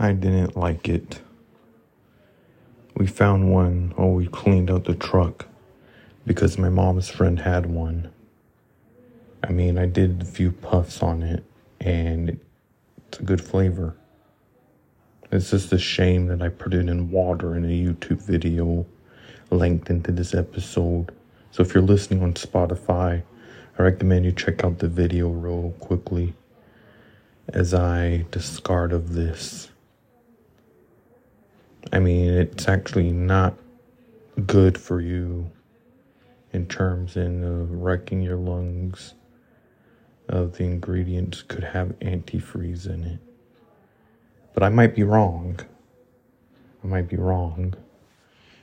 I didn't like it. We found one while we cleaned out the truck because my mom's friend had one. I mean, I did a few puffs on it and it's a good flavor. It's just a shame that I put it in water in a YouTube video linked into this episode. So if you're listening on Spotify, I recommend you check out the video real quickly as I discard of this. I mean, it's actually not good for you in terms in uh, wrecking your lungs. Of the ingredients could have antifreeze in it, but I might be wrong. I might be wrong.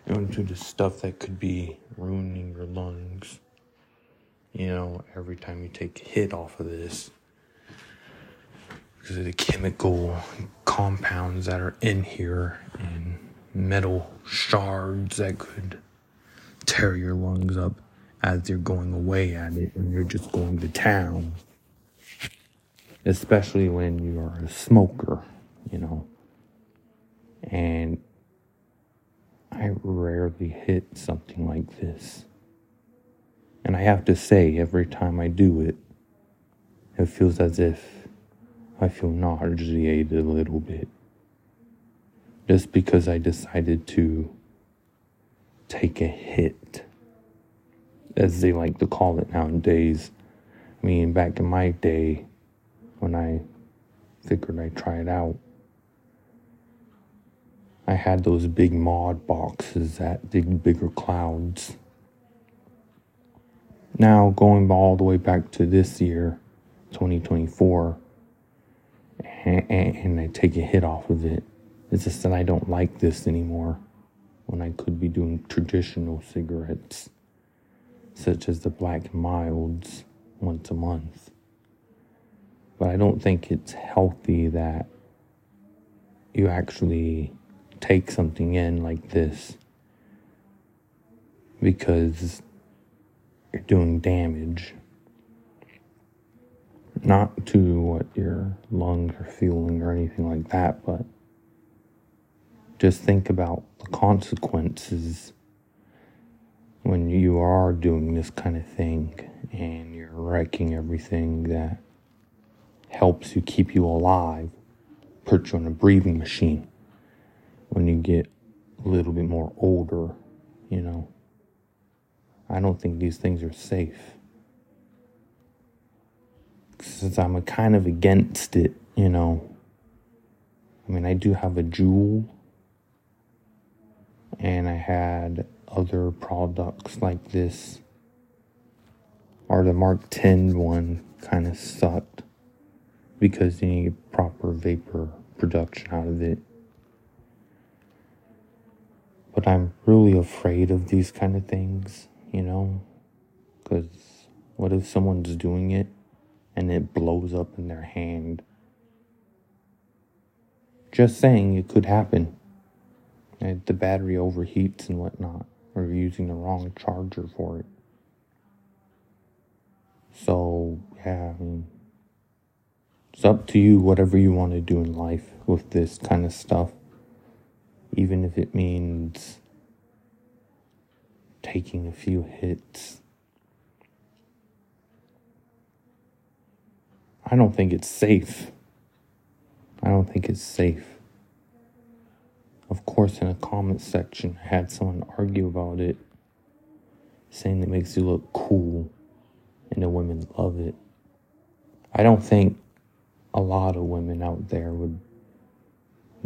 Into the stuff that could be ruining your lungs. You know, every time you take a hit off of this because of the chemical compounds that are in here and metal shards that could tear your lungs up as you're going away at it and you're just going to town. Especially when you are a smoker, you know. And I rarely hit something like this. And I have to say, every time I do it, it feels as if I feel nauseated a little bit. Just because I decided to take a hit, as they like to call it nowadays. I mean, back in my day, when I figured I'd try it out, I had those big mod boxes that Big Bigger Clouds. Now, going all the way back to this year, 2024, and, and I take a hit off of it. It's just that I don't like this anymore when I could be doing traditional cigarettes, such as the Black Milds, once a month. But I don't think it's healthy that you actually take something in like this because you're doing damage not to what your lungs are feeling or anything like that, but just think about the consequences when you are doing this kind of thing and you're wrecking everything that helps you keep you alive, put you on a breathing machine when you get a little bit more older, you know. I don't think these things are safe since I'm kind of against it, you know. I mean, I do have a Juul, and I had other products like this, or the MarkTen one kind of sucked because you need proper vapor production out of it. But I'm really afraid of these kind of things, you know, because what if someone's doing it and it blows up in their hand. Just saying, it could happen. The battery overheats and whatnot, or using the wrong charger for it. So, yeah, I mean, it's up to you, whatever you want to do in life with this kind of stuff. Even if it means taking a few hits I don't think it's safe. I don't think it's safe. Of course, in a comment section, I had someone argue about it, saying it makes you look cool and the women love it. I don't think a lot of women out there would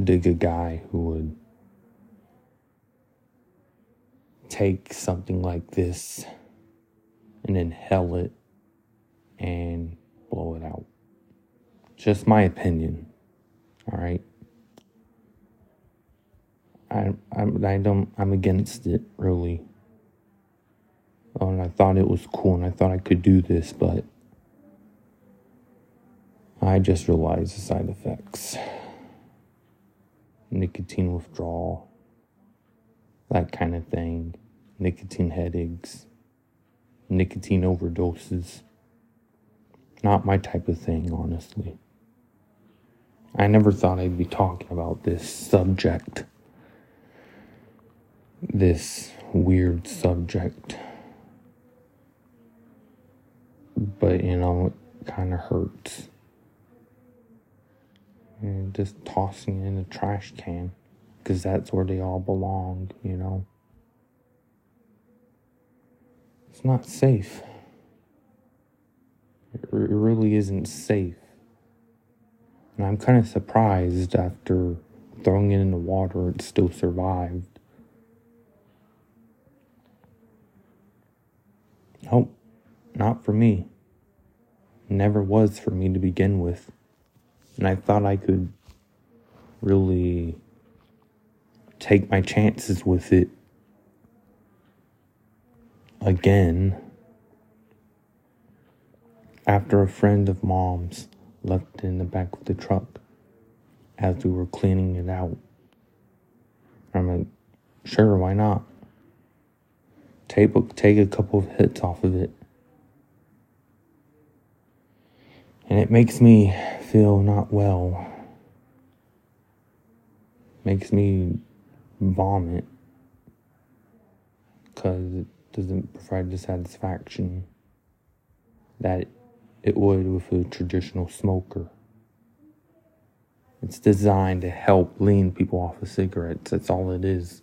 dig a guy who would take something like this and inhale it and. Just my opinion. All right. I I'm I don't I'm against it really. Oh, and I thought it was cool and I thought I could do this, but I just realized the side effects. Nicotine withdrawal, that kind of thing, nicotine headaches, nicotine overdoses. Not my type of thing, honestly. I never thought I'd be talking about this subject. This weird subject. But, you know, it kind of hurts. And just tossing it in a trash can. Because that's where they all belong, you know. It's not safe. It really isn't safe. And I'm kind of surprised after throwing it in the water, it still survived. Nope, not for me. Never was for me to begin with. And I thought I could really take my chances with it again after a friend of mom's left in the back of the truck as we were cleaning it out. I'm like, sure, why not? Take, take a couple of hits off of it. And it makes me feel not well. Makes me vomit. Because it doesn't provide the satisfaction that it would with a traditional smoker. It's designed to help lean people off of cigarettes. That's all it is.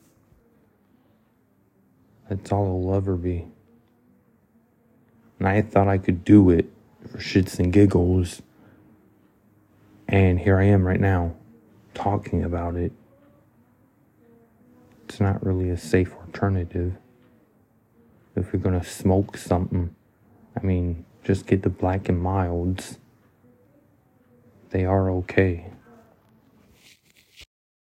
That's all it'll ever be. And I thought I could do it for shits and giggles. And here I am right now, talking about it. It's not really a safe alternative. If you're gonna smoke something, I mean, just get the black and milds. They are okay.